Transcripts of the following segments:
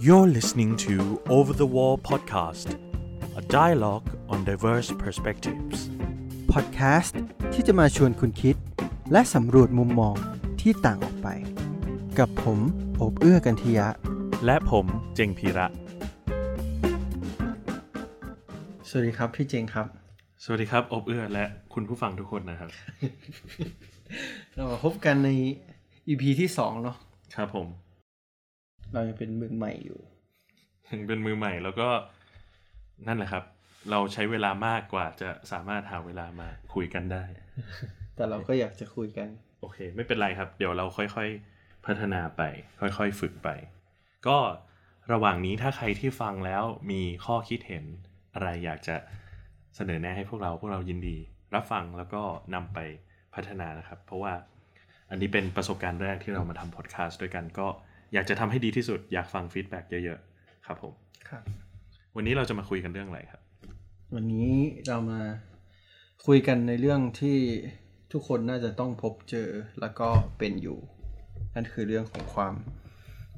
You're listening to Over the Wall Podcast, a dialogue on diverse perspectives. พอดแคสต์ที่จะมาชวนคุณคิด และสำรวจมุมมองที่ต่างออกไป กับผมโอบเอื้อกันทียะ และผมเจงพีระ สวัสดีครับพี่เจงครับ สวัสดีครับอบเอื้อและคุณผู้ฟังทุกคนนะครับ เรามาพบกันใน EP ที่สองเนาะครับผม เรายังเป็นมือใหม่อยู่ถึงเป็นมือใหม่แล้วก็นั่นแหละครับ เราใช้เวลามากกว่าจะสามารถหาเวลามาคุยกันได้ แต่เราก็อยากจะคุยกัน โอเค ไม่เป็นไรครับ เดี๋ยวเราค่อยๆพัฒนาไป ค่อยๆฝึกไป ก็ระหว่างนี้ถ้าใครที่ฟังแล้วมีข้อคิดเห็นอะไรอยากจะเสนอแนะให้พวกเราพวกเรายินดี รับฟังแล้วก็นำไปพัฒนานะครับ เพราะว่าอันนี้เป็นประสบการณ์แรกที่เรามาทำพอดแคสต์ด้วยกันก็ อยากจะทำให้ดีที่สุด อยากฟัง feedback เยอะๆ ครับผมครับวันนี้เราจะมาคุยกันเรื่องอะไรครับ วันนี้เรามาคุยกันในเรื่องที่ทุกคนน่าจะต้องพบเจอแล้วก็เป็นอยู่ นั่นคือเรื่องของความ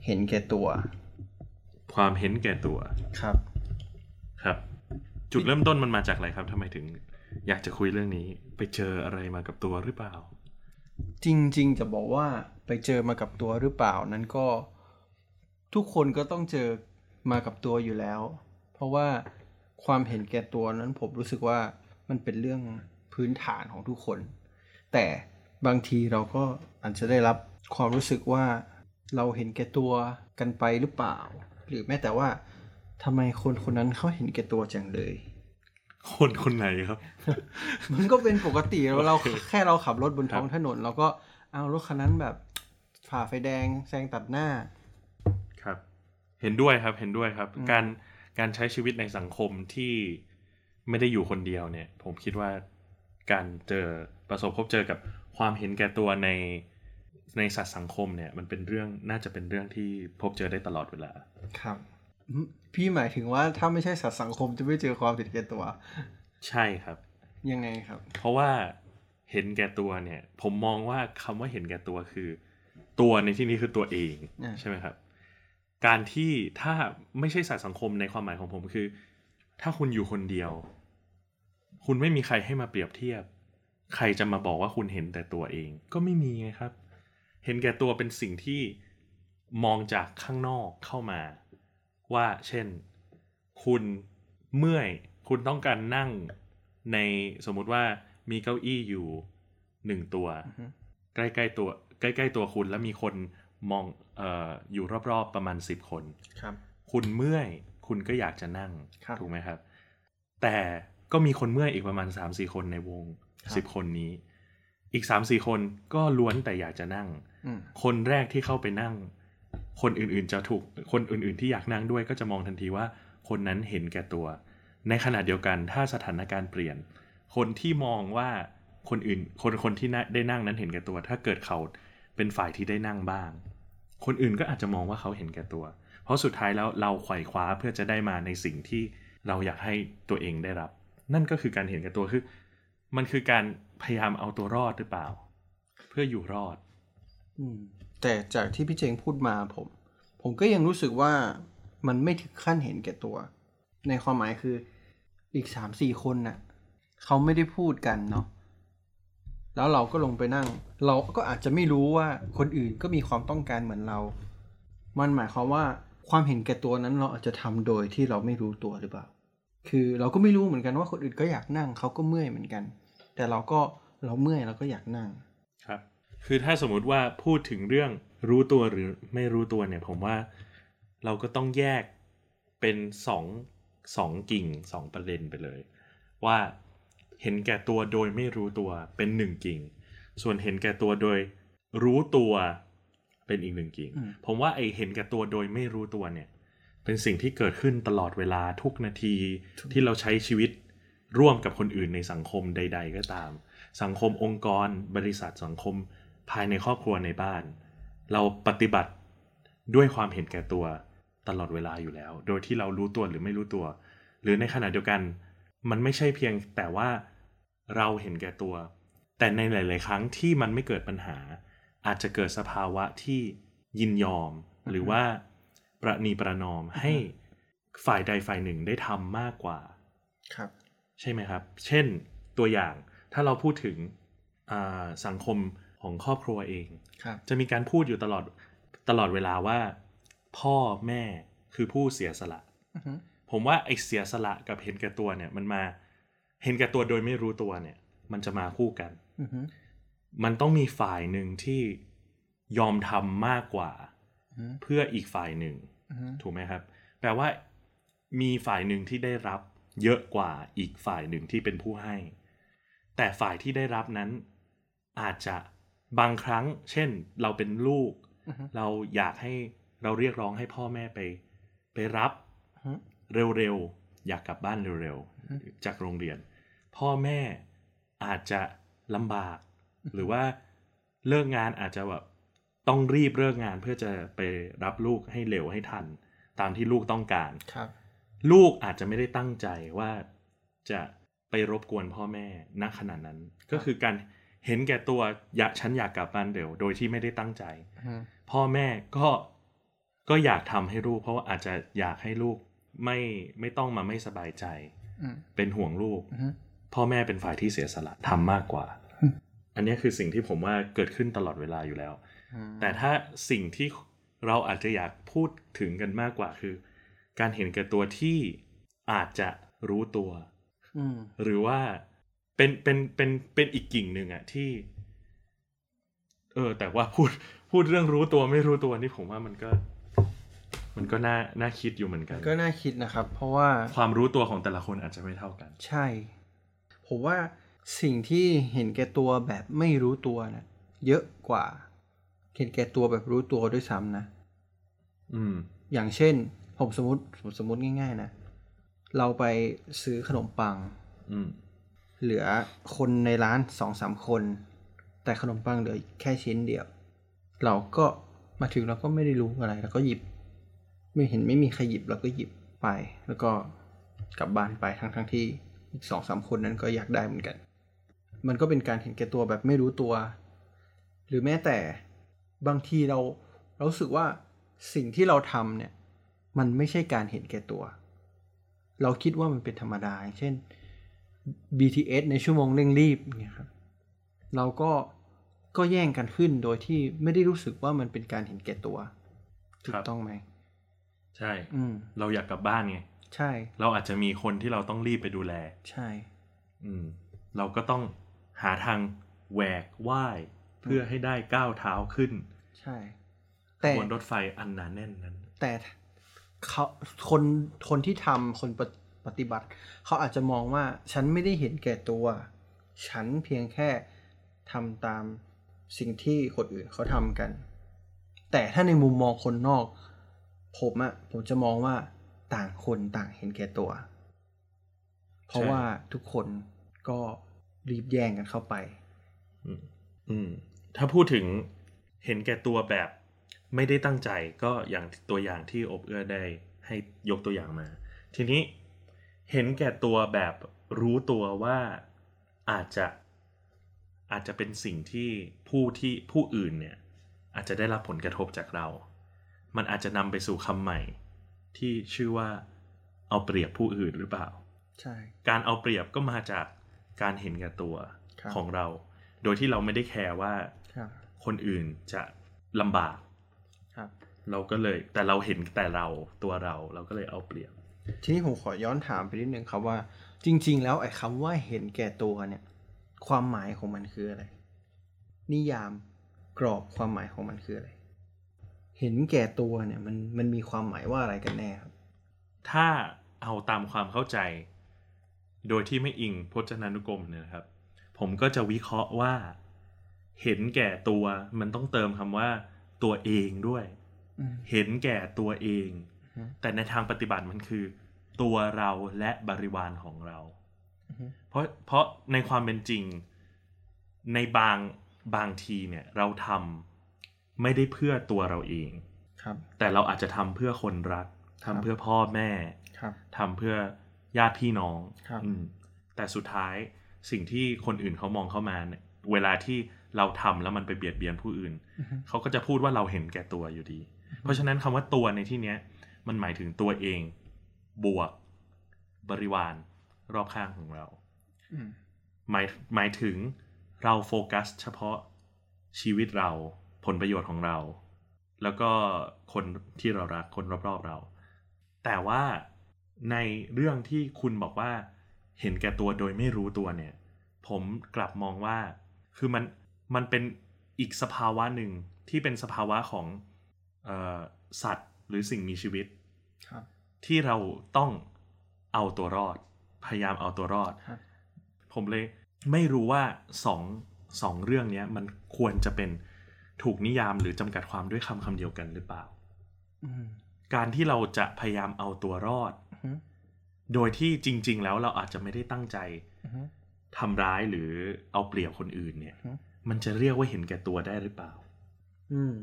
เห็นแก่ตัว ความเห็นแก่ตัวครับ ครับ จุดเริ่มต้นมันมาจากอะไรครับทำไมถึง อยากจะคุยเรื่องนี้ ไปเจออะไรมากับตัวหรือเปล่า จริง ๆ จะบอกว่าไปเจอมากับตัวหรือเปล่านั้นก็ทุกคนก็ต้องเจอมากับตัวอยู่แล้ว เพราะว่าความเห็นแก่ตัวนั้นผมรู้สึกว่ามันเป็นเรื่องพื้นฐานของทุกคน แต่บางทีเราก็อาจจะได้รับความรู้สึกว่าเราเห็นแก่ตัวกันไปหรือเปล่า หรือแม้แต่ว่าทำไมคนคนนั้นเขาเห็นแก่ตัวจังเลย คนคนไหนครับ มันก็เป็นปกติเราเราโอเคแค่เราขับรถบนท้องครับถนนเราก็เอารถคันนั้นแบบฝ่าไฟแดงแซงตัดหน้า ครับ เห็นด้วยครับเห็นด้วยครับ การการใช้ชีวิตในสังคมที่ไม่ได้อยู่คนเดียวเนี่ย ผมคิดว่าการเจอประสบพบเจอกับความเห็นแก่ตัวในในสัตว์สังคมเนี่ย มันเป็นเรื่องน่าจะเป็นเรื่องที่พบเจอได้ตลอดเวลา ครับอืม พี่หมายถึงว่าถ้าไม่ใช่สัตว์สังคมจะไม่เจอความเห็นแก่ตัว ใช่ครับ ยังไงครับ เพราะว่าเห็นแก่ตัวเนี่ย ผมมองว่าคำว่าเห็นแก่ตัวคือ ตัวในที่นี้คือตัวเองอ่าใช่ไหมครับ การที่ถ้าไม่ใช่สัตว์สังคมในความหมายของผมคือ ถ้าคุณอยู่คนเดียว คุณไม่มีใครให้มาเปรียบเทียบ ใครจะมาบอกว่าคุณเห็นแต่ตัวเอง ก็ไม่มีไงครับ เห็นแก่ตัวเป็นสิ่งที่มองจากข้างนอกเข้ามา ว่าเช่น คุณเมื่อยคุณต้องการนั่งในสมมุติว่ามีเก้าอี้อยู่หนึ่งตัว ใกล้ๆตัว ใกล้ๆตัวคุณแล้วมีคนมองเอ่ออยู่รอบๆประมาณสิบคนครับ คุณเมื่อยคุณก็อยากจะนั่งครับถูกไหมครับ แต่ก็มีคนเมื่อยอีกประมาณสามสี่คนในวงครับสิบคนนี้ อีกสามสี่คนก็ล้วนแต่อยากจะนั่งอืมคนแรกที่เข้าไปนั่ง คนอื่นๆจะถูกคนอื่นๆที่อยากนั่งด้วยก็จะมองทันทีว่าคนนั้นเห็นแก่ตัว ในขณะเดียวกันถ้าสถานการณ์เปลี่ยน คนที่มองว่าคนอื่นคนคนที่ได้นั่งนั้นเห็นแก่ตัว ถ้าเกิดเขาเป็นฝ่ายที่ได้นั่งบ้าง คนอื่นก็อาจจะมองว่าเขาเห็นแก่ตัว เพราะสุดท้ายแล้วเราไขว่คว้าเพื่อจะได้มาในสิ่งที่เราอยากให้ตัวเองได้รับ นั่นก็คือการเห็นแก่ตัวคือ มันคือการพยายามเอาตัวรอดหรือเปล่า เพื่ออยู่รอด อืม แต่จากที่พี่เจงพูดมาผม ผมก็ยังรู้สึกว่ามันไม่ถึงขั้นเห็นแก่ตัว ในความหมายคืออีกสามสี่คนน่ะเขาไม่ได้พูดกันเนาะแล้วเราก็ลงไปนั่ง เราก็อาจจะไม่รู้ว่าคนอื่นก็มีความต้องการเหมือนเรา มันหมายความว่าความเห็นแก่ตัวนั้นเราอาจจะทำโดยที่เราไม่รู้ตัวหรือเปล่า คือเราก็ไม่รู้เหมือนกันว่าคนอื่นก็อยากนั่งเขาก็เมื่อยเหมือนกัน แต่เราก็เราเมื่อยเราก็อยากนั่งครับ คือถ้าสมมุติว่าพูดถึงเรื่องรู้ตัวหรือไม่รู้ตัวเนี่ย ผมว่าเราก็ต้องแยกเป็นสองสองกิ่งสองประเด็นไปเลย ว่าเห็นแก่ตัวโดยไม่รู้ตัวเป็นหนึ่งกิ่ง ส่วนเห็นแก่ตัวโดยรู้ตัวเป็นอีกหนึ่งกิ่งอืมผมว่าไอเห็นแก่ตัวโดยไม่รู้ตัวเนี่ย เป็นสิ่งที่เกิดขึ้นตลอดเวลาทุกนาทีที่เราใช้ชีวิตร่วมกับคนอื่นในสังคมใด ๆ ก็ตาม สังคมองค์กร บริษัทสังคม ภายในครอบครัวในบ้าน เราปฏิบัติด้วยความเห็นแก่ตัวตลอดเวลาอยู่แล้ว โดยที่เรารู้ตัวหรือไม่รู้ตัว หรือในขณะเดียวกัน มันไม่ใช่เพียงแต่ว่าเราเห็นแก่ตัว แต่ในหลาย ๆ ครั้งที่มันไม่เกิดปัญหา อาจจะเกิดสภาวะที่ยินยอม หรือว่าประนีประนอมให้ฝ่ายใดฝ่ายหนึ่งได้ทำมากกว่าครับ ใช่ไหมครับ เช่นตัวอย่างถ้าเราพูดถึงอ่าสังคม ของครอบครัวเองครับจะมีการพูดอยู่ตลอดตลอดเวลาว่า พ่อแม่คือผู้เสียสละอือฮึผมว่าไอ้เสียสละกับเห็นแก่ตัวเนี่ย มันมาเห็นแก่ตัวโดยไม่รู้ตัวเนี่ย มันจะมาคู่กันอือฮึมันต้องมีฝ่ายหนึ่งที่ยอมทำมากกว่าอือฮึเพื่ออีกฝ่ายหนึ่งอือฮึถูกไหมครับ แปลว่ามีฝ่ายหนึ่งที่ได้รับเยอะกว่าอีกฝ่ายหนึ่งที่เป็นผู้ให้ แต่ฝ่ายที่ได้รับนั้นอาจจะ บางครั้ง เช่น เราเป็นลูกอือฮึเราอยากให้เราเรียกร้องให้พ่อแม่ไป ไปรับอือฮึเร็วๆ อยากกลับบ้านเร็วๆ จากโรงเรียน พ่อแม่อาจจะลำบาก หรือว่าเลิกงานอาจจะแบบต้องรีบเลิกงานเพื่อจะไปรับลูกให้เร็วให้ทัน ตามที่ลูกต้องการครับ ลูกอาจจะไม่ได้ตั้งใจว่าจะไปรบกวนพ่อแม่ณขนาดนั้น ก็คือการ เห็นแก่ตัวอยากฉันอยากกลับบ้านเร็วโดยที่ไม่ได้ตั้งใจอือฮึพ่อแม่ก็ก็อยากทำให้ลูก เพราะว่าอาจจะอยากให้ลูกไม่ไม่ต้องมาไม่สบายใจอืมเป็นห่วงลูกอือฮึพ่อแม่เป็นฝ่ายที่เสียสละทำมากกว่าอืมอันนี้คือสิ่งที่ผมว่าเกิดขึ้นตลอดเวลาอยู่แล้วอืมแต่ถ้าสิ่งที่เราอาจจะอยากพูดถึงกันมากกว่าคือ การเห็นแก่ตัวที่อาจจะรู้ตัวอืมหรือว่า เป็นเป็นเป็นเป็นอีกกิ่งหนึ่งอะที่ เออ แต่ว่าพูดพูดเรื่องรู้ตัวไม่รู้ตัวนี่ผมว่ามันก็ มันก็น่าน่าคิดอยู่เหมือนกัน ก็น่าคิดนะครับ เพราะว่าความรู้ตัวของแต่ละคนอาจจะไม่เท่ากัน ใช่ ผมว่าสิ่งที่เห็นแก่ตัวแบบไม่รู้ตัวนะเยอะกว่า เห็นแก่ตัวแบบรู้ตัวด้วยซ้ำนะอืม อย่างเช่น ผมสมมติผมสมมติง่าย ๆ นะเราไปซื้อขนมปัง อืม เหลือคนในร้านสองสามคน แต่ขนมปังเหลือแค่ชิ้นเดียว เราก็มาถึงเราก็ไม่ได้รู้อะไรเราก็หยิบ ไม่เห็นไม่มีใครหยิบเราก็หยิบไป แล้วก็กลับบ้านไปทั้งทั้งๆที่อีกสองสามคนนั้นก็อยากได้เหมือนกัน มันก็เป็นการเห็นแก่ตัวแบบไม่รู้ตัว หรือแม้แต่บางทีเราเราสึกว่าสิ่งที่เราทำเนี่ย มันไม่ใช่การเห็นแก่ตัว เราคิดว่ามันเป็นธรรมดาเช่น BTS ในชั่วโมงเร่งรีบเนี่ยครับเราก็ก็แย่งกันขึ้นโดยที่ไม่ได้รู้สึกว่ามันเป็นการเห็นแก่ตัวถูครักบต้องไหมใช่ อืมเราอยากกลับบ้านไงใช่ เราอาจจะมีคนที่เราต้องรีบไปดูแล ใช่ อืม เราก็ต้องหาทางแหวกว่ายเพื่อให้ได้ก้าวเท้าขึ้น ใช่ขแต่บวนรถไฟอันหนาแน่นนั้น แต่เขาคนคนที่ทำคน ปฏิบัติ เขาอาจจะมองว่าฉันไม่ได้เห็นแก่ตัว ฉันเพียงแค่ทำตามสิ่งที่คนอื่นเขาทำกัน แต่ถ้าในมุมมองคนนอก ผมอะผมจะมองว่าต่างคนต่างเห็นแก่ตัว เพราะว่าทุกคนก็รีบแย่งกันเข้าไป อืมถ้าพูดถึงเห็นแก่ตัวแบบไม่ได้ตั้งใจก็อย่างตัวอย่างที่อบเอื้อได้ให้ยกตัวอย่างมา ทีนี้ เห็นแก่ตัวแบบรู้ตัวว่าอาจจะอาจจะเป็นสิ่งที่ผู้ที่ผู้อื่นเนี่ยอาจจะได้รับผลกระทบจากเรา มันอาจจะนำไปสู่คำใหม่ ที่ชื่อว่าเอาเปรียบผู้อื่นหรือเปล่า ใช่ การเอาเปรียบก็มาจากการเห็นแก่ตัวครับของเรา โดยที่เราไม่ได้แคร์ว่าครับคนอื่นจะลำบากครับเราก็เลยแต่เราเห็นแต่เราตัวเราเราก็เลยเอาเปรียบ ทีนี้ผมขอย้อนถามไปนิดนึงครับว่า จริง ๆ แล้วไอ้คำว่าเห็นแก่ตัวเนี่ย ความหมายของมันคืออะไร นิยามกรอบความหมายของมันคืออะไร เห็นแก่ตัวเนี่ยมันมันมีความหมายว่าอะไรกันแน่ครับ ถ้าเอาตามความเข้าใจ โดยที่ไม่อิงพจนานุกรมเนี่ยนะครับ ผมก็จะวิเคราะห์ว่า เห็นแก่ตัวมันต้องเติมคำว่า ตัวเองด้วยอืมเห็นแก่ตัวเองอืม แต่ในทางปฏิบัติมันคือ ตัวเราและบริวารของเราอือฮึเพราะเพราะในความเป็นจริง ในบางบางทีเนี่ยเราทำไม่ได้เพื่อตัวเราเองครับ แต่เราอาจจะทำเพื่อคนรักครัทำบเพื่อพ่อแม่ครับทำเพื่อญาติพี่น้องครับอืมแต่สุดท้ายสิ่งที่คนอื่นเขามองเข้ามาเนี่ยเวลาที่เราทำแล้วมันไปเบียดเบียนผู้อื่นอือฮึเขาก็จะพูดว่าเราเห็นแก่ตัวอยู่ดี เพราะฉะนั้นคำว่าตัวในที่เนี้ย มันหมายถึงตัวเอง บวก บริวาร รอบข้างของเราอืมหมายหมายถึงเราโฟกัส เฉพาะชีวิตเราผลประโยชน์ของเรา แล้วก็คนที่เรารักคนรอบๆเรา แต่ว่าในเรื่องที่คุณบอกว่า เห็นแก่ตัวโดยไม่รู้ตัวเนี่ย ผมกลับมองว่าคือมันมันเป็นอีกสภาวะหนึ่งที่เป็นสภาวะของเออสัตว์ หรือสิ่งมีชีวิตครับที่เราต้องเอาตัวรอด พยายามเอาตัวรอดครับผมเลยไม่รู้ว่าสองสองเรื่องเนี้ยมันควรจะเป็นถูกนิยามหรือจำกัดความด้วยคำคำเดียวกันหรือเปล่าอืมการที่เราจะพยายามเอาตัวรอดอือฮึโดยที่จริง ๆ แล้วเราอาจจะไม่ได้ตั้งใจอือฮึทำร้ายหรือเอาเปรียบคนอื่นเนี่ยอือฮึมันจะเรียกว่าเห็นแก่ตัวได้หรือเปล่า อืม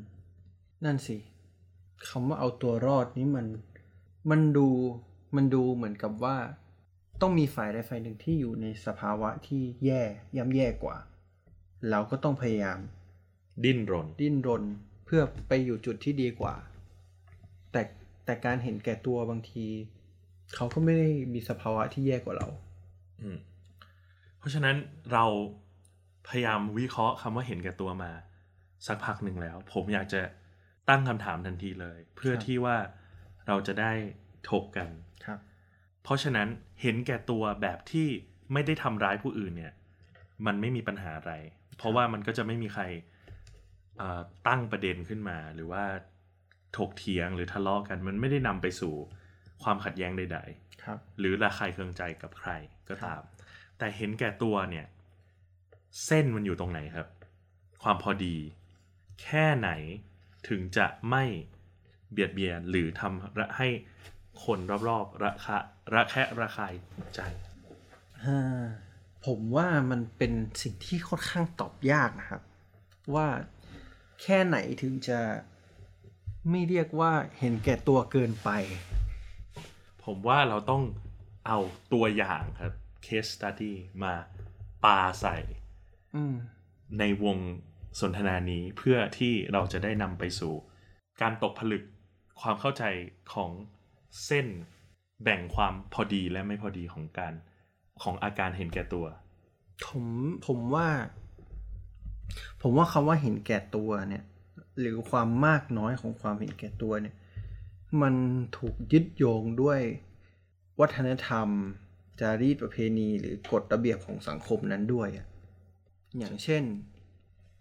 นั่นสิ คำว่าเอาตัวรอดนี้มันมันดูมันดูเหมือนกับว่า ต้องมีฝ่ายใดฝ่ายหนึ่งที่อยู่ในสภาวะที่แย่ย่ำแย่กว่า เราก็ต้องพยายาม ดิ้นรน ดิ้นรนเพื่อไปอยู่จุดที่ดีกว่า แต่แต่การเห็นแก่ตัวบางที เขาก็ไม่ได้มีสภาวะที่แย่กว่าเรา อืม เพราะฉะนั้นเราพยายามวิเคราะห์คำว่าเห็นแก่ตัวมา สักพักหนึ่งแล้ว ผมอยากจะ ตั้งคำถามทันทีเลย เพื่อครับที่ว่าเราจะได้ถกกันครับ เพราะฉะนั้นเห็นแก่ตัวแบบที่ไม่ได้ทำร้ายผู้อื่นเนี่ย มันไม่มีปัญหาอะไร เพราะว่ามันก็จะไม่มีใครเอ่อตั้งประเด็นขึ้นมา หรือว่าถกเถียงหรือทะเลาะกัน มันไม่ได้นำไปสู่ความขัดแย้งใด ๆ ครับ หรือระคายเคืองใจกับใครก็ตาม แต่เห็นแก่ตัวเนี่ย เส้นมันอยู่ตรงไหนครับ ความพอดี แค่ไหน ถึงจะไม่เบียดเบียนหรือทำระให้คนรอบๆระคะระแคะระคายใจอ่าผมว่ามันเป็นสิ่งที่ค่อนข้างตอบยากนะครับ ว่าแค่ไหนถึงจะไม่เรียกว่าเห็นแก่ตัวเกินไป ผมว่าเราต้องเอาตัวอย่างครับ case study มาปาใส่อืมในวง สนทนานี้เพื่อที่เราจะได้นำไปสู่ การตกผลึกความเข้าใจของเส้นแบ่งความพอดีและไม่พอดีของการของอาการเห็นแก่ตัว ผมผมว่า ผมว่าคำว่าเห็นแก่ตัวเนี่ย หรือความมากน้อยของความเห็นแก่ตัวเนี่ย มันถูกยึดโยงด้วยวัฒนธรรม จารีตประเพณี หรือกฎระเบียบของสังคมนั้นด้วยอะอย่างเช่น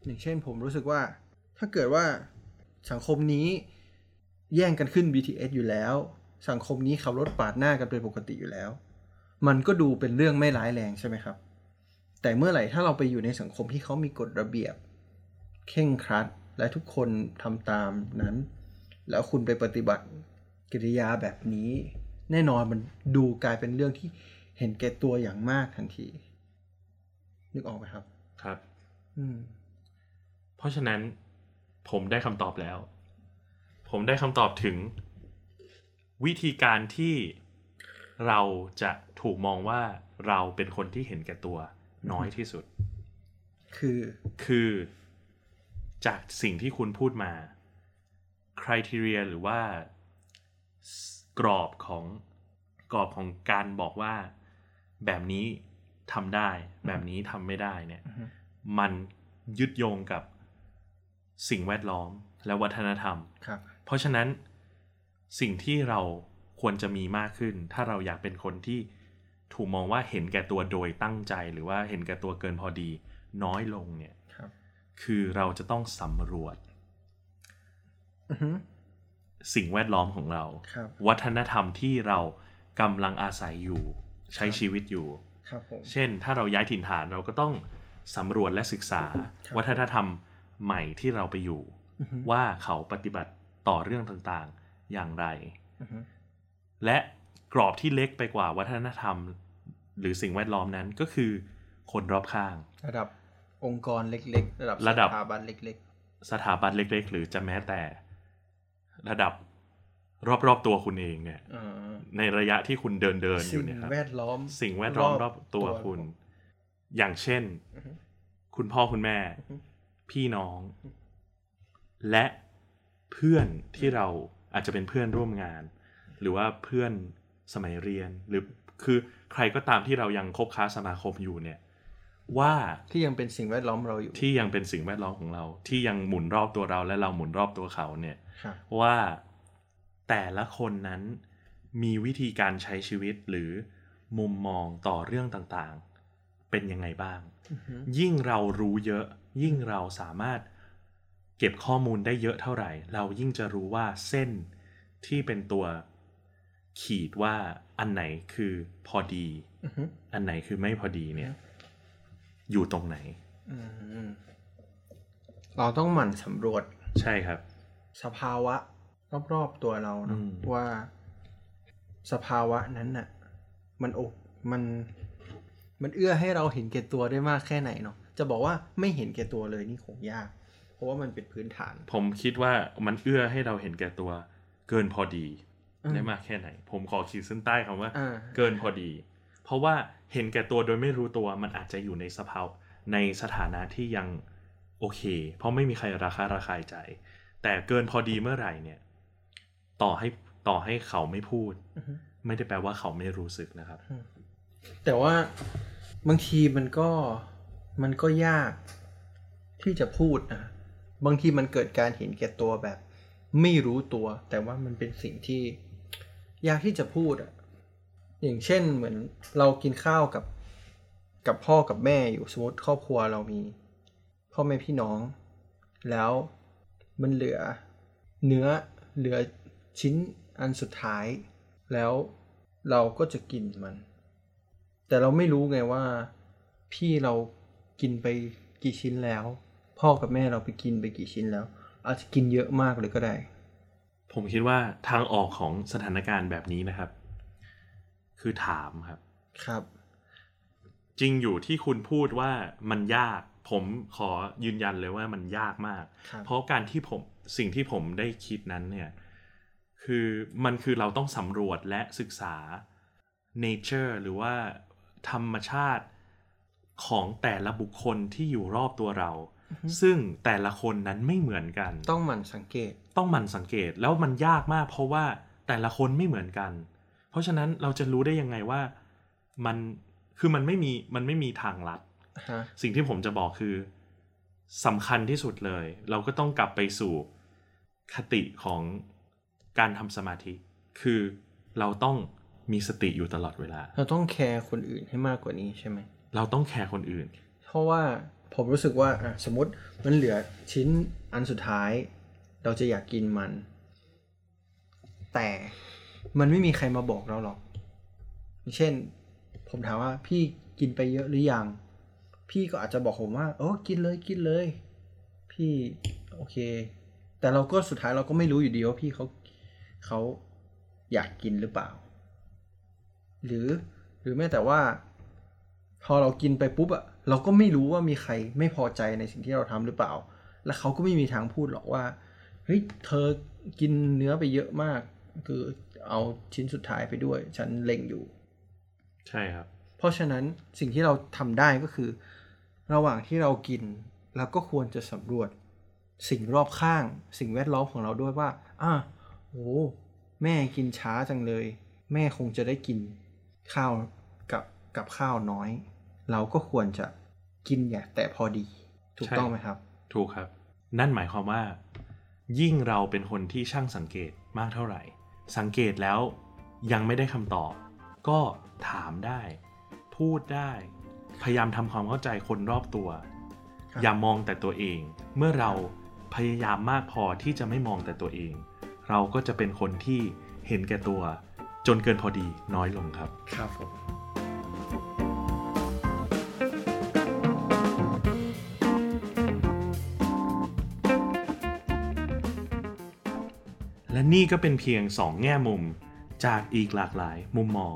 อย่างเช่นผมรู้สึกว่า ถ้าเกิดว่าสังคมนี้แย่งกันขึ้น BTS อยู่แล้ว สังคมนี้ขับรถปาดหน้ากันเป็นปกติอยู่แล้ว มันก็ดูเป็นเรื่องไม่ร้ายแรงใช่ไหมครับ แต่เมื่อไหร่ถ้าเราไปอยู่ในสังคมที่เขามีกฎระเบียบเข่งครัด และทุกคนทำตามนั้น แล้วคุณไปปฏิบัติกิริยาแบบนี้ แน่นอนมันดูกลายเป็นเรื่องที่เห็นแก่ตัวอย่างมากทันที นึกออกไหมครับ ครับ อืม เพราะฉะนั้นผมได้คำตอบแล้ว ผมได้คำตอบถึง วิธีการที่เราจะถูกมองว่าเราเป็นคนที่เห็นแก่ตัวน้อยที่สุด คือคือจากสิ่งที่คุณพูดมา criteria หรือว่ากรอบของกรอบของการบอกว่าแบบนี้ทำได้ แบบนี้ทำไม่ได้เนี่ยอือฮึมันยึดโยงกับ สิ่งแวดล้อมและวัฒนธรรม ครับ เพราะฉะนั้นสิ่งที่เราควรจะมีมากขึ้น ถ้าเราอยากเป็นคนที่ถูกมองว่าเห็นแก่ตัวโดยตั้งใจ หรือว่าเห็นแก่ตัวเกินพอดี น้อยลงเนี่ยครับ คือเราจะต้องสำรวจอือฮึสิ่งแวดล้อมของเราครับวัฒนธรรมที่เรากำลังอาศัยอยู่ ใช้ครับชีวิตอยู่ครับผมเช่น ถ้าเราย้ายถิ่นฐานเราก็ต้องสำรวจและศึกษาครับวัฒนธรรม ใหม่ที่เราไปอยู่อือฮึว่าเขาปฏิบัติต่อเรื่องต่างๆอย่างไรอือฮึและกรอบที่เล็กไปกว่าวัฒนธรรม หรือสิ่งแวดล้อมนั้นก็คือคนรอบข้าง ระดับองค์กรเล็กๆ ระดับระดับสถาบันเล็กสถาบันเล็ก ๆ หรือจะแม้แต่ ระดับรอบๆตัวคุณเองเนี่ยๆอ่าในระยะที่คุณเดินเดินๆอยู่สิ่งเนี่ยครับแวดล้อมสิ่งแวดล้อมรอบตัวคุณ อย่างเช่นอือฮึคุณพ่อคุณแม่อือฮึ พี่น้อง และเพื่อนที่เราอาจจะเป็นเพื่อนร่วมงาน หรือว่าเพื่อนสมัยเรียนหรือคือใครก็ตามที่เรายังคบค้าสมาคมอยู่เนี่ย ว่าที่ยังเป็นสิ่งแวดล้อมเราอยู่ ที่ยังเป็นสิ่งแวดล้อมของเรา ที่ยังหมุนรอบตัวเราและเราหมุนรอบตัวเขาเนี่ยครับว่าแต่ละคนนั้นมีวิธีการใช้ชีวิตหรือมุมมองต่อเรื่องต่างๆ เป็นยังไงบ้างอือฮึ ยิ่งเรารู้เยอะ ยิ่งเราสามารถเก็บข้อมูลได้เยอะเท่าไหร่ เรายิ่งจะรู้ว่าเส้นที่เป็นตัวขีดว่าอันไหนคือพอดีอือฮึอันไหนคือไม่พอดีเนี่ย อยู่ตรงไหนอืมเราต้องหมั่นสำรวจ ใช่ครับ สภาวะ รอบๆตัวเราเนอะอืมว่าสภาวะนั้นน่ะ มันอกมัน มันเอื้อให้เราเห็นแก่ตัวได้มากแค่ไหนเนาะจะบอกว่าไม่เห็นแก่ตัวเลยนี่คงยาก เพราะว่ามันเป็นพื้นฐาน ผมคิดว่ามันเอื้อให้เราเห็นแก่ตัว เกินพอดีอืมได้มากแค่ไหน ผมขอขีดเส้นใต้คำว่าอ่า เกินพอดี เพราะว่าเห็นแก่ตัวโดยไม่รู้ตัวมันอาจจะอยู่ในสภาวะในสถานะที่ยังโอเค เพราะไม่มีใครราคาราคายใจ แต่เกินพอดีเมื่อไหร่เนี่ย ต่อให้ต่อให้เขาไม่พูดอือฮึไม่ได้แปลว่าเขาไม่รู้สึกนะครับ แต่ว่า บางทีมันก็มันก็ยากที่จะพูดนะบางทีมันเกิดการเห็นแก่ตัวแบบ ไม่รู้ตัว แต่ว่ามันเป็นสิ่งที่ยากที่จะพูดอะอย่างเช่นเหมือนเรากินข้าวกับกับพ่อกับแม่อยู่สมมติครอบครัวเรามี พ่อแม่พี่น้อง แล้วมันเหลือเนื้อเหลือชิ้นอันสุดท้าย แล้วเราก็จะกินมัน แต่เราไม่รู้ไงว่า พี่เรากินไปกี่ชิ้นแล้ว พ่อกับแม่เราไปกินไปกี่ชิ้นแล้ว อาจจะกินเยอะมากเลยก็ได้ ผมคิดว่าทางออกของสถานการณ์แบบนี้นะครับ คือถามครับ ครับ จริงอยู่ที่คุณพูดว่ามันยาก ผมขอยืนยันเลยว่ามันยากมากครับเพราะการที่ผมสิ่งที่ผมได้คิดนั้นเนี่ย คือมันคือเราต้องสำรวจและศึกษา nature หรือว่า ธรรมชาติของแต่ละบุคคลที่อยู่รอบตัวเรา ซึ่งแต่ละคนนั้นไม่เหมือนกัน ต้องหมั่นสังเกต ต้องหมั่นสังเกตแล้วมันยากมาก เพราะว่าแต่ละคนไม่เหมือนกัน เพราะฉะนั้นเราจะรู้ได้ยังไงว่ามันคือมันไม่มีมันไม่มีทางลัดฮะสิ่งที่ผมจะบอกคือสำคัญที่สุดเลย เราก็ต้องกลับไปสู่คติของการทำสมาธิ คือเราต้อง มีสติอยู่ตลอดเวลา เราต้องแคร์คนอื่นให้มากกว่านี้ใช่ไหม เราต้องแคร์คนอื่น เพราะว่าผมรู้สึกว่าอะสมมติมันเหลือชิ้นอันสุดท้าย เราจะอยากกินมัน แต่มันไม่มีใครมาบอกเราหรอกอย่างเช่น ผมถามว่าพี่กินไปเยอะหรือยัง พี่ก็อาจจะบอกผมว่าโอ้กินเลยกินเลย พี่โอเค แต่เราก็สุดท้ายเราก็ไม่รู้อยู่ดีว่าพี่เขาเขาอยากกินหรือเปล่า หรือหรือแม้แต่ว่า พอเรากินไปปุ๊บอะเราก็ไม่รู้ว่ามีใครไม่พอใจในสิ่งที่เราทำหรือเปล่า และเขาก็ไม่มีทางพูดหรอกว่าเฮ้ยเธอกินเนื้อไปเยอะมาก คือเอาชิ้นสุดท้ายไปด้วย ฉันเล็งอยู่ ใช่ครับ เพราะฉะนั้นสิ่งที่เราทำได้ก็คือ ระหว่างที่เรากินเราก็ควรจะสำรวจสิ่งรอบข้าง สิ่งแวดล้อมของเราด้วยว่า อะโอ้แม่กินช้าจังเลย แม่คงจะได้กิน ข้าวกับกับข้าวน้อย เราก็ควรจะกินอย่างแต่พอดี ถูกใช่ต้องไหมครับ ถูกครับ นั่นหมายความว่า ยิ่งเราเป็นคนที่ช่างสังเกตมากเท่าไหร่ สังเกตแล้วยังไม่ได้คำตอบ ก็ถามได้ พูดได้ พยายามทำความเข้าใจคนรอบตัวครับอย่ามองแต่ตัวเอง เมื่อเราพยายามมากพอที่จะไม่มองแต่ตัวเอง เราก็จะเป็นคนที่เห็นแก่ตัว จนเกินพอดีน้อยลงครับ ครับผมและนี่ก็เป็นเพียงสองแง่มุมจากอีกหลากหลายมุมมอง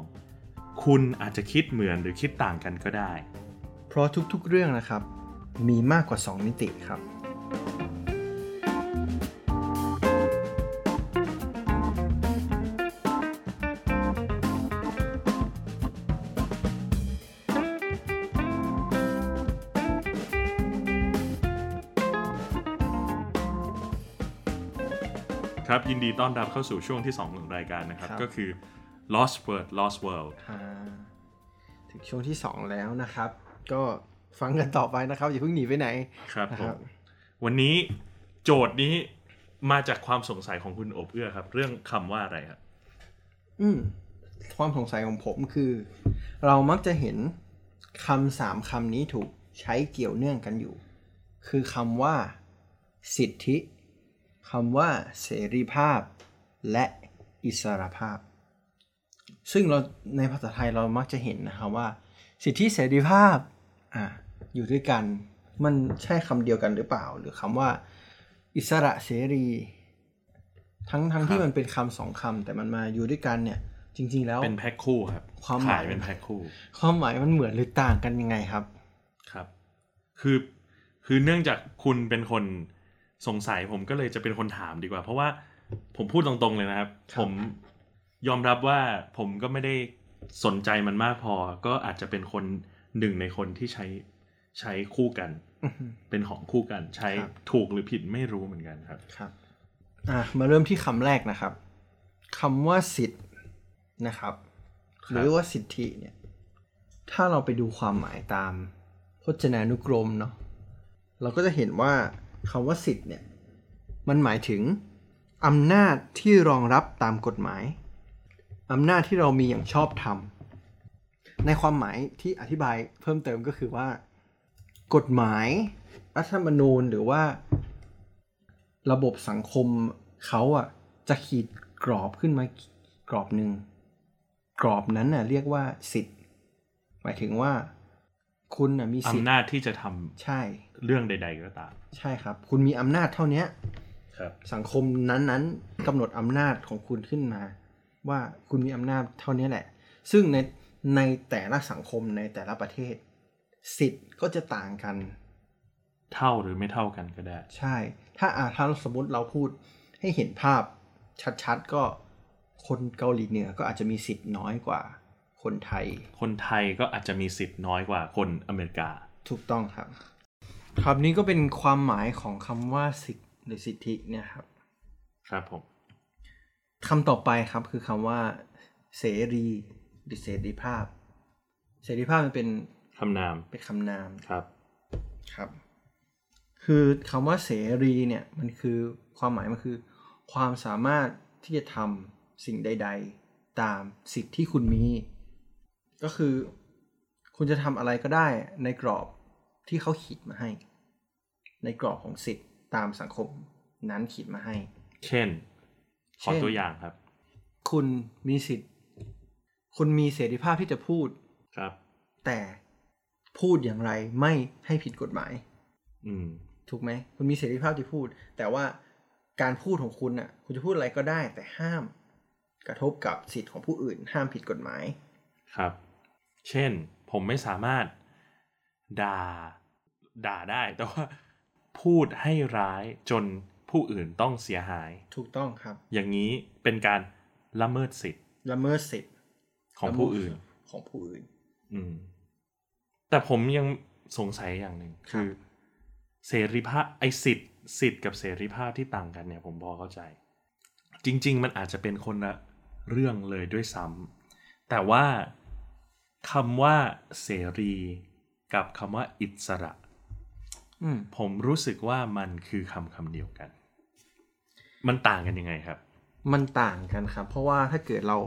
คุณอาจจะคิดเหมือนหรือคิดต่างกันก็ได้ เพราะทุกๆเรื่องนะครับ มีมากกว่า 2 มิติครับ ดีต้อนรับเข้าสู่ช่วงที่ 2 ของรายการนะครับครับก็คือ Lost Word Lost World อ่าถึงช่วงที่ 2 แล้วนะครับ ก็ฟังกันต่อไปนะครับ อย่าเพิ่งหนีไปไหนครับนะผครับมวันนี้โจทย์นี้มาจากความสงสัยของคุณอบเอื้อครับ เรื่องคำว่าอะไรครับอืมความสงสัยของผมคือ เรามักจะเห็นคำสามคำนี้ถูกใช้เกี่ยวเนื่องกันอยู่ คือคำว่า สิทธิ คำว่าเสรีภาพ และอิสรภาพ ซึ่งเราในภาษาไทยเรามักจะเห็นนะครับว่า สิทธิเสรีภาพอ่าอยู่ด้วยกัน มันใช่คำเดียวกันหรือเปล่า หรือคำว่า อิสระเสรี ทั้งทั้งที่ครับมันเป็นคำสองคำแต่มันมาอยู่ด้วยกันเนี่ย จริง ๆ แล้วเป็นแพ็คคู่ครับความหมายขายเป็นแพ็คคู่ ความหมายมันเหมือนหรือต่างกันยังไงครับ ครับ คือคือเนื่องจากคุณเป็นคน สงสัยผมก็เลยจะเป็นคนถามดีกว่า เพราะว่าผมพูดตรงๆเลยนะครับครับ ผมยอมรับว่าผมก็ไม่ได้สนใจมันมากพอ ก็อาจจะเป็นคนหนึ่งในคนที่ใช้ใช้คู่กันอือฮึเป็นของคู่กัน ใช้ครับถูกหรือผิดไม่รู้เหมือนกันครับครับอะมาเริ่มที่คำแรกนะครับคำว่าสิทธิ์นะครับครับหรือว่าสิทธิเนี่ย ถ้าเราไปดูความหมายตามพจนานุกรมเนาะเราก็จะเห็นว่า คำว่าสิทธิ์เนี่ยมันหมายถึงอำนาจที่รองรับตามกฎหมายอำนาจที่เรามีอย่างชอบธรรมในความหมายที่อธิบายเพิ่มเติมก็คือว่า กฎหมายรัฐธรรมนูญหรือว่า ระบบสังคมเขาอะจะขีดกรอบขึ้นมากรอบหนึ่งกรอบนั้นน่ะเรียกว่าสิทธิ์ หมายถึงว่า คุณน่ะมีสิทธิ์อำนาจที่จะทำใช่ เรื่องใด ๆ ก็ตาม ใช่ครับ คุณมีอำนาจเท่าเนี้ยครับสังคมนั้นๆกำหนดอำนาจของคุณขึ้นมา ว่าคุณมีอำนาจเท่านี้แหละ ซึ่งในในแต่ละสังคมในแต่ละประเทศ สิทธิ์ก็จะต่างกัน เท่าหรือไม่เท่ากันก็ได้ ใช่ ถ้าอ่าถ้าสมมติเราพูดให้เห็นภาพชัดๆก็คนเกาหลีเหนือก็อาจจะมีสิทธิ์น้อยกว่า คนไทย คนไทยก็อาจจะมีสิทธิ์น้อยกว่าคนอเมริกา ถูกต้องครับ ครับนี้ก็เป็นความหมายของคำว่าสิทธิ์หรือสิทธิเนี่ยครับ ครับผมคำต่อไปครับคือคำว่า เสรีหรือเสรีภาพ เสรีภาพมันเป็นคำนามเป็นคำนามครับครับ คือคำว่าเสรีเนี่ยมันคือความหมายมันคือ ความสามารถที่จะทำสิ่งใด ๆ ตามสิทธิ์ที่คุณมี ก็คือ คุณจะทำอะไรก็ได้ในกรอบ ที่เขาขีดมาให้ ในกรอบของสิทธิ์ตามสังคมนั้นขีดมาให้ เช่น ขอเช่นตัวอย่างครับ คุณมีสิทธิ์ คุณมีเสรีภาพที่จะพูดครับ แต่พูดอย่างไรไม่ให้ผิดกฎหมาย อืม ถูกไหม คุณมีเสรีภาพที่พูด แต่ว่าการพูดของคุณน่ะ คุณจะพูดอะไรก็ได้ แต่ห้าม กระทบกับสิทธิ์ของผู้อื่น ห้ามผิดกฎหมาย ครับ เช่น ผมไม่สามารถ ด่า ด่าได้แต่ว่าพูดให้ร้ายจนผู้อื่นต้องเสียหาย ถูกต้องครับ อย่างนี้เป็นการละเมิดสิทธิ์ละเมิดสิทธิ์ของผู้อื่นของผู้อื่น อืม แต่ผมยังสงสัยอย่างหนึ่งครับคือ เสรีภาพไอสิทธิ์สิทธิ์กับเสรีภาพที่ต่างกันเนี่ย ผมพอเข้าใจ จริง ๆ มันอาจจะเป็นคนละเรื่องเลยด้วยซ้ำแต่ว่าคำว่าเสรี กับคำว่าอิสระอืม ผมรู้สึกว่ามันคือคำคำเดียวกัน มันต่างกันยังไงครับ มันต่างกันครับ เพราะว่าถ้าเกิดเรา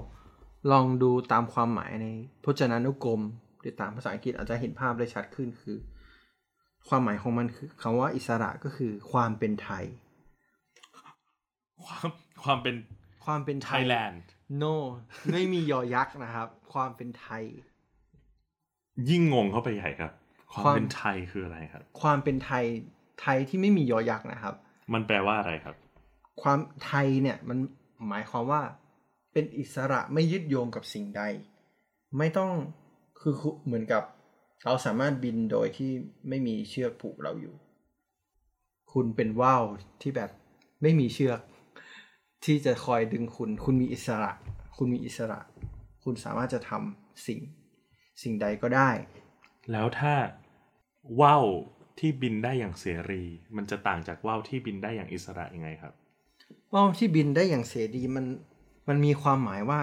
ลองดูตามความหมายในพจนานุกรม หรือตามภาษาอังกฤษอาจจะเห็นภาพได้ชัดขึ้นคือ ความหมายของมันคือคำว่าอิสระก็คือความเป็นไทย ความความเป็นความเป็นไทไทยยแลนด์ no ไม่มียอยักษ์นะครับ ความเป็นไทย ยิ่งงงเข้าไปใหญ่ครับ ความความเป็นไทยคืออะไรครับ ความเป็นไทยไทยที่ไม่มียอยักษ์นะครับ มันแปลว่าอะไรครับ ความไทยเนี่ยมันหมายความว่า เป็นอิสระไม่ยึดโยงกับสิ่งใด ไม่ต้องคือคือเหมือนกับ เราสามารถบินโดยที่ไม่มีเชือกผูกเราอยู่ คุณเป็นว่าวที่แบบไม่มีเชือก ที่จะคอยดึงคุณ คุณมีอิสระ คุณมีอิสระ คุณสามารถจะทำสิ่ง สิ่งใดก็ได้ แล้วถ้า ว่าวที่บินได้อย่างเสรี มันจะต่างจากว่าวที่บินได้อย่างอิสระยังไงครับว่าวที่บินได้อย่างเสรีมันมันมีความหมายว่า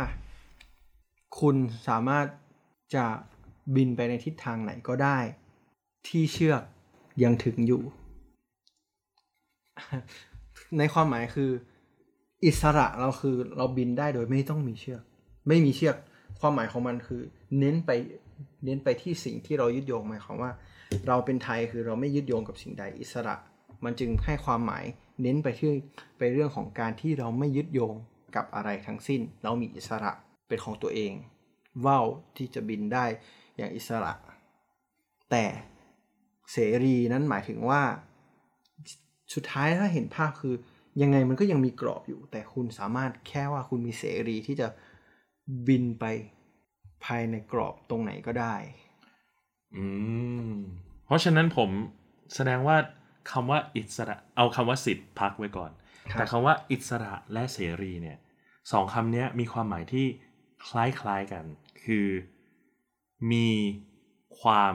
คุณสามารถจะบินไปในทิศทางไหนก็ได้ ที่เชือกยังถึงอยู่ ในความหมายคือ อิสระเราคือเราบินได้โดยไม่ต้องมีเชือก ไม่มีเชือก ความหมายของมันคือ เน้นไปเน้นไปที่สิ่งที่เรายึดโยงหมายความว่า เราเป็นไทยคือเราไม่ยึดโยงกับสิ่งใดอิสระ มันจึงให้ความหมายเน้นไปที่ไปเรื่องของการที่เราไม่ยึดโยงกับอะไรทั้งสิ้น เรามีอิสระเป็นของตัวเองว่าวที่จะบินได้อย่างอิสระ แต่เสรีนั้นหมายถึงว่า สุดท้ายถ้าเห็นภาพคือยังไงมันก็ยังมีกรอบอยู่ แต่คุณสามารถแค่ว่าคุณมีเสรีที่จะบินไปภายในกรอบตรงไหนก็ได้ อืมเพราะฉะนั้นผมแสดงว่าคำว่าอิสระ เอาคำว่าสิทธิ์พักไว้ก่อนครับแต่คำว่าอิสระและเสรีเนี่ยสองคำเนี้ยมีความหมายที่คล้ายๆกัน คือมีความ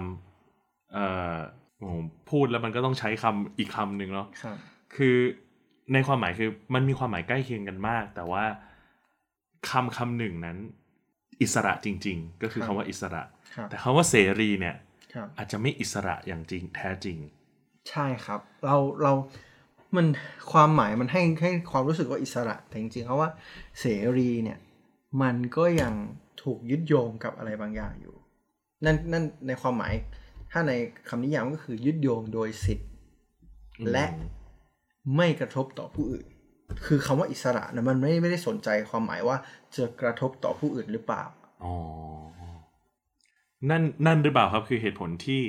เอ่อโอ้โหพูดแล้วมันก็ต้องใช้คำอีกคำหนึ่งเนาะครับคือในความหมายคือมันมีความหมายใกล้เคียงกันมาก แต่ว่าคำคำหนึ่งนั้น อิสระจริง ๆ ก็คือครัคำบว่าอิสระครับแต่คำว่าเสรีเนี่ยครับ อาจจะไม่อิสระอย่างจริงแท้จริง ใช่ครับ เราเรามันความหมายมันให้ให้ความรู้สึกว่าอิสระแต่จริงๆเพราะว่าเสรีเนี่ย มันก็ยังถูกยึดโยงกับอะไรบางอย่างอยู่ นั่นนั่นในความหมาย ถ้าในคำนิยามก็คือยึดโยงโดยสิทธิ์อืมและไม่กระทบต่อผู้อื่น คือคำว่าอิสระนะมันไม่ไม่ได้สนใจความหมายว่าจะกระทบต่อผู้อื่นหรือเปล่าอ๋อ นั่นนั่นหรือเปล่าครับคือเหตุผลที่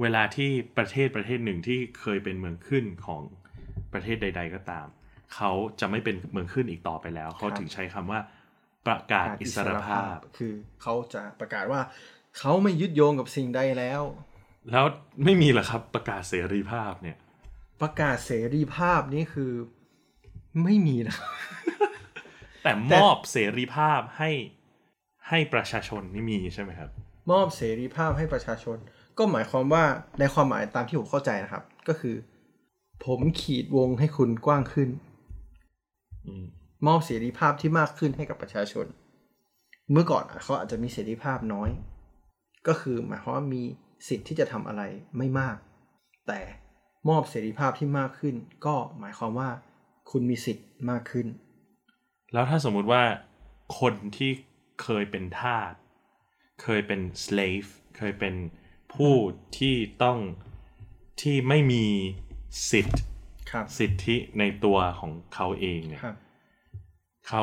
เวลาที่ประเทศประเทศหนึ่งที่เคยเป็นเมืองขึ้นของประเทศใด ๆ ก็ตาม เขาจะไม่เป็นเมืองขึ้นอีกต่อไปแล้ว เขาครับถึงใช้คำว่าประกาศอิสรภาพ คือเขาจะประกาศว่าเขาไม่ยึดโยงกับสิ่งใดแล้ว แล้วไม่มีเหรอครับประกาศเสรีภาพเนี่ย ประกาศเสรีภาพนี่คือไม่มีนะแต่มอบเสรีภาพให้ให้ประชาชนนี่มีใช่ไหมครับ มอบเสรีภาพให้ประชาชน ก็หมายความว่าในความหมายตามที่ผมเข้าใจนะครับ ก็คือ ผมขีดวงให้คุณกว้างขึ้นอืมมอบเสรีภาพที่มากขึ้นให้กับประชาชน เมื่อก่อนอะเขาอาจจะมีเสรีภาพน้อย ก็คือหมายความว่ามีสิทธิ์ที่จะทำอะไรไม่มาก แต่มอบเสรีภาพที่มากขึ้น ก็หมายความว่าคุณมีสิทธิ์มากขึ้น แล้วถ้าสมมุติว่าคนที่เคยเป็นทาส เคยเป็น slave เคยเป็นผู้ที่ต้องที่ไม่มีสิทธิ์ครับสิทธิในตัวของเขาเองเนี่ยครับเขา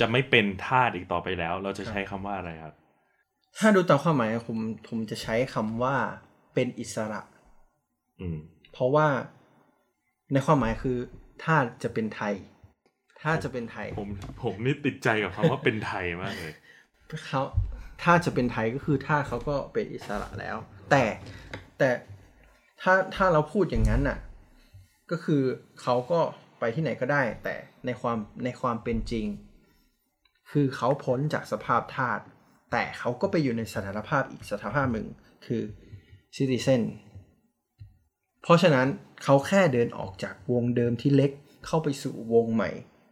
จะไม่เป็นทาสอีกต่อไปแล้ว เราจะใช้คำว่าอะไรครับ ถ้าดูตามความหมายผมผมจะใช้คำว่าเป็นอิสระอืมเพราะว่าในความหมายคือถ้าจะเป็นไทย ถ้าจะเป็นไทย ผมผมนี่ติดใจกับคำว่าเป็นไทยมากเลยเขา ถ้าจะเป็นไทยก็คือถ้าเขาก็เป็นอิสระแล้ว แต่แต่ถ้าถ้าเราพูดอย่างนั้นน่ะก็คือเขาก็ไปที่ไหนก็ได้ แต่ในความในความเป็นจริง คือเขาพ้นจากสภาพทาสแต่เขาก็ไปอยู่ในสถานภาพอีกสถานภาพหนึ่งคือซิติเซนเพราะฉะนั้นเขาแค่เดินออกจากวงเดิมที่เล็กเข้าไปสู่วงใหม่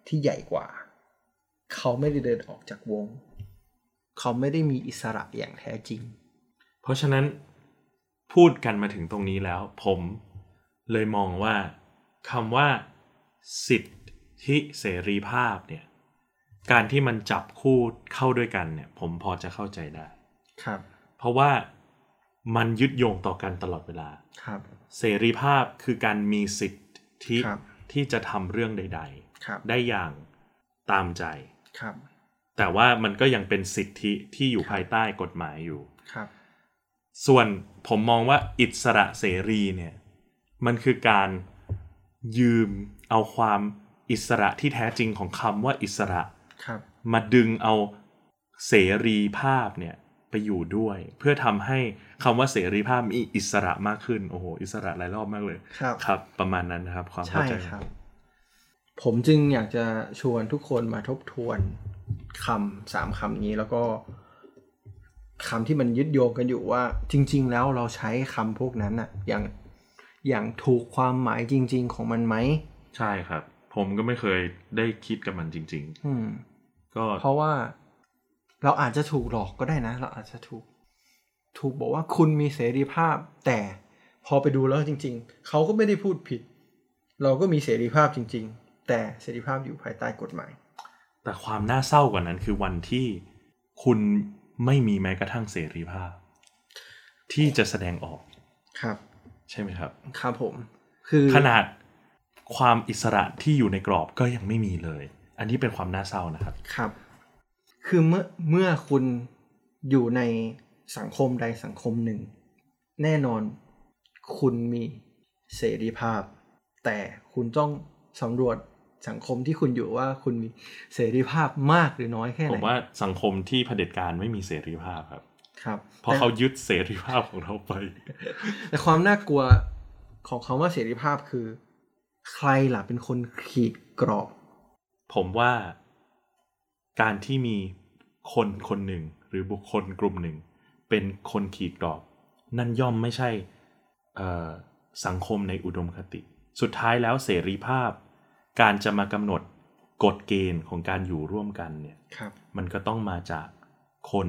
ที่ใหญ่กว่า เขาไม่ได้เดินออกจากวง เขาไม่ได้มีอิสระอย่างแท้จริง เพราะฉะนั้นพูดกันมาถึงตรงนี้แล้ว ผมเลยมองว่าคำว่า สิทธิเสรีภาพเนี่ยการที่มันจับคู่เข้าด้วยกันเนี่ยผมพอจะเข้าใจได้ ครับ เพราะว่ามันยึดโยงต่อกันตลอดเวลา ครับ เสรีภาพคือการมีสิทธิครับที่จะทำเรื่องใดครับๆได้อย่างตามใจ ครับ แต่ว่ามันก็ยังเป็นสิทธิที่อยู่ภายใต้กฎหมายอยู่ครับ ส่วนผมมองว่าอิสระเสรีเนี่ย มันคือการยืมเอาความอิสระที่แท้จริงของคำว่าอิสระครับมาดึงเอาเสรีภาพเนี่ยไปอยู่ด้วย เพื่อทำให้คำว่าเสรีภาพมีอิสระมากขึ้นโอ้โหอิสระหลายรอบมากเลยครับครับ ประมาณนั้นนะครับ ความเข้าใช่ใจครับ ผมจึงอยากจะชวนทุกคนมาทบทวน คำสามคำนี้แล้วก็คำที่มันยึดโยงกันอยู่ว่า จริง ๆ แล้วเราใช้คำพวกนั้นอะอย่างอย่างถูกความหมายจริง ๆ ของมันไหมใช่ครับ ผมก็ไม่เคยได้คิดกับมันจริงอืมๆก็เพราะว่าเราอาจจะถูกหลอกก็ได้นะ เราอาจจะถูก ถูกบอกว่าคุณมีเสรีภาพ แต่พอไปดูแล้วจริง ๆ เขาก็ไม่ได้พูดผิด เราก็มีเสรีภาพจริง ๆ แต่เสรีภาพอยู่ภายใต้กฎหมาย แต่ความน่าเศร้ากว่านั้นคือวันที่คุณไม่มีแม้กระทั่งเสรีภาพ ที่จะแสดงออกครับ ใช่ไหมครับ ครับผม คือขนาดความอิสระที่อยู่ในกรอบก็ยังไม่มีเลย อันนี้เป็นความน่าเศร้านะครับ ครับ คือเมื่อเมื่อคุณอยู่ในสังคมใดสังคมหนึ่ง แน่นอนคุณมีเสรีภาพ แต่คุณต้องสำรวจ สังคมที่คุณอยู่ว่าคุณมีเสรีภาพมากหรือน้อยแค่ไหผนมว่าสังคมที่เผด็จการไม่มีเสรีภาพครับ ครับเพราะแต่เขายึดเสรีภาพของเราไป แต่ความน่ากลัวของคำว่าเสรีภาพคือ ใครล่ะเป็นคนขีดกรอบ ผมว่าการที่มีคนคนหนึ่งหรือบุคคลกลุ่มหนึ่ง เป็นคนขีดกรอบ นั่นย่อมไม่ใช่เอ่อสังคมในอุดมคติ สุดท้ายแล้วเสรีภาพ การจะมากำหนดกฎเกณฑ์ของการอยู่ร่วมกันเนี่ยครับมันก็ต้องมาจากคน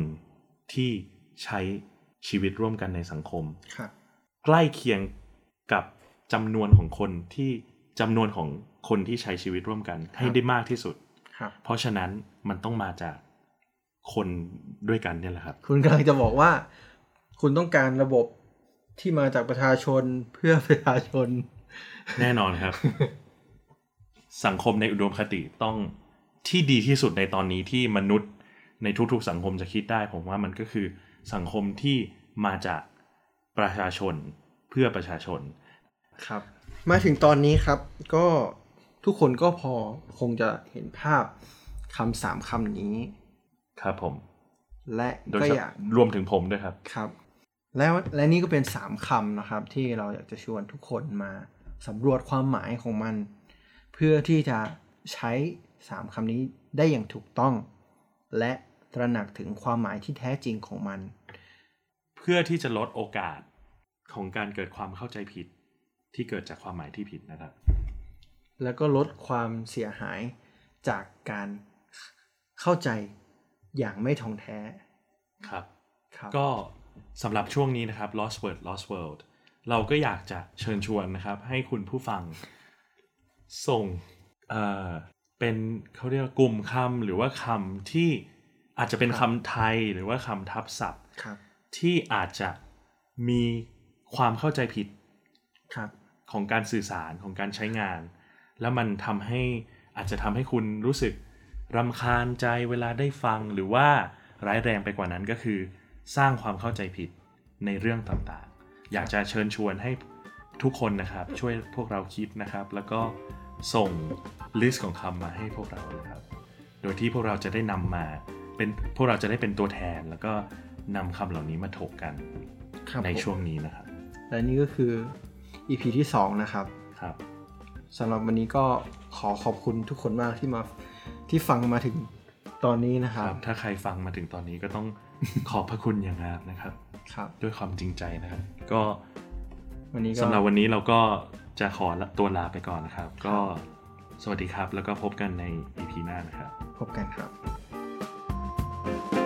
ที่ใช้ชีวิตร่วมกันในสังคมครับใกล้เคียงกับจำนวนของคนที่จำนวนของคนที่ใช้ชีวิตร่วมกันให้ได้มากที่สุดครับเพราะฉะนั้นมันต้องมาจากคนด้วยกันเนี่ยแหละครับ คุณกำลังจะบอกว่า คุณต้องการระบบที่มาจากประชาชนเพื่อประชาชน แน่นอนครับ สังคมในอุดมคติต้องที่ดีที่สุดในตอนนี้ที่มนุษย์ในทุกๆ สังคมจะคิดได้ ผมว่ามันก็คือสังคมที่มาจากประชาชนเพื่อประชาชนครับ มาถึงตอนนี้ครับก็ทุกคนก็พอคงจะเห็นภาพคำสามคำนี้ ครับผม และโดยก็เฉอยากพาะรวมถึงผมด้วยครับครับ แล้วและนี่ก็เป็นสามคำนะครับ ที่เราอยากจะชวนทุกคนมาสำรวจความหมายของมันเพื่อที่จะใช้สามคำนี้ได้อย่างถูกต้อง และตระหนักถึงความหมายที่แท้จริงของมัน เพื่อที่จะลดโอกาสของการเกิดความเข้าใจผิดที่เกิดจากความหมายที่ผิดนะครับ แล้วก็ลดความเสียหายจากการเข้าใจอย่างไม่ท่องแท้ครับครับก็สำหรับช่วงนี้นะครับ Lost Word Lost World เราก็อยากจะเชิญชวนนะครับ ให้คุณผู้ฟัง ส่งเอ่อเป็นเขาเรียกว่ากลุ่มคำหรือว่าคำที่อาจจะเป็นคำไทยหรือว่าคำทับศัพท์ครับที่อาจจะมีความเข้าใจผิดครับของการสื่อสารของการใช้งาน แล้วมันทำให้อาจจะทำให้คุณรู้สึกรำคาญใจเวลาได้ฟังหรือว่าร้ายแรงไปกว่านั้นก็คือ สร้างความเข้าใจผิดในเรื่องต่างๆ อยากจะเชิญชวนให้ทุกคนนะครับ ช่วยพวกเราคิดนะครับ แล้วก็ ส่งลิสต์ของคำมาให้พวกเรานะครับ โดยที่พวกเราจะได้นำมาเป็นพวกเราจะได้เป็นตัวแทน แล้วก็นำคำเหล่านี้มาถกกันครับในผมช่วงนี้นะครับ และนี่ก็คือ EP ที่ 2 นะครับครับสำหรับวันนี้ก็ขอขอบคุณทุกคนมากที่มาที่ฟังมาถึงตอนนี้นะคครัรับบถ้าใครฟังมาถึงตอนนี้ก็ต้องขอบพระคุณอย่างมากนะครับ ครับ ด้วยความจริงใจนะครับ ก็วันนี้ก็สำหรับวันนี้เราก็ จะขอตัวลาไปก่อนนะครับ ก็สวัสดีครับ แล้วก็พบกันใน EP หน้านะครับ พบกันครับ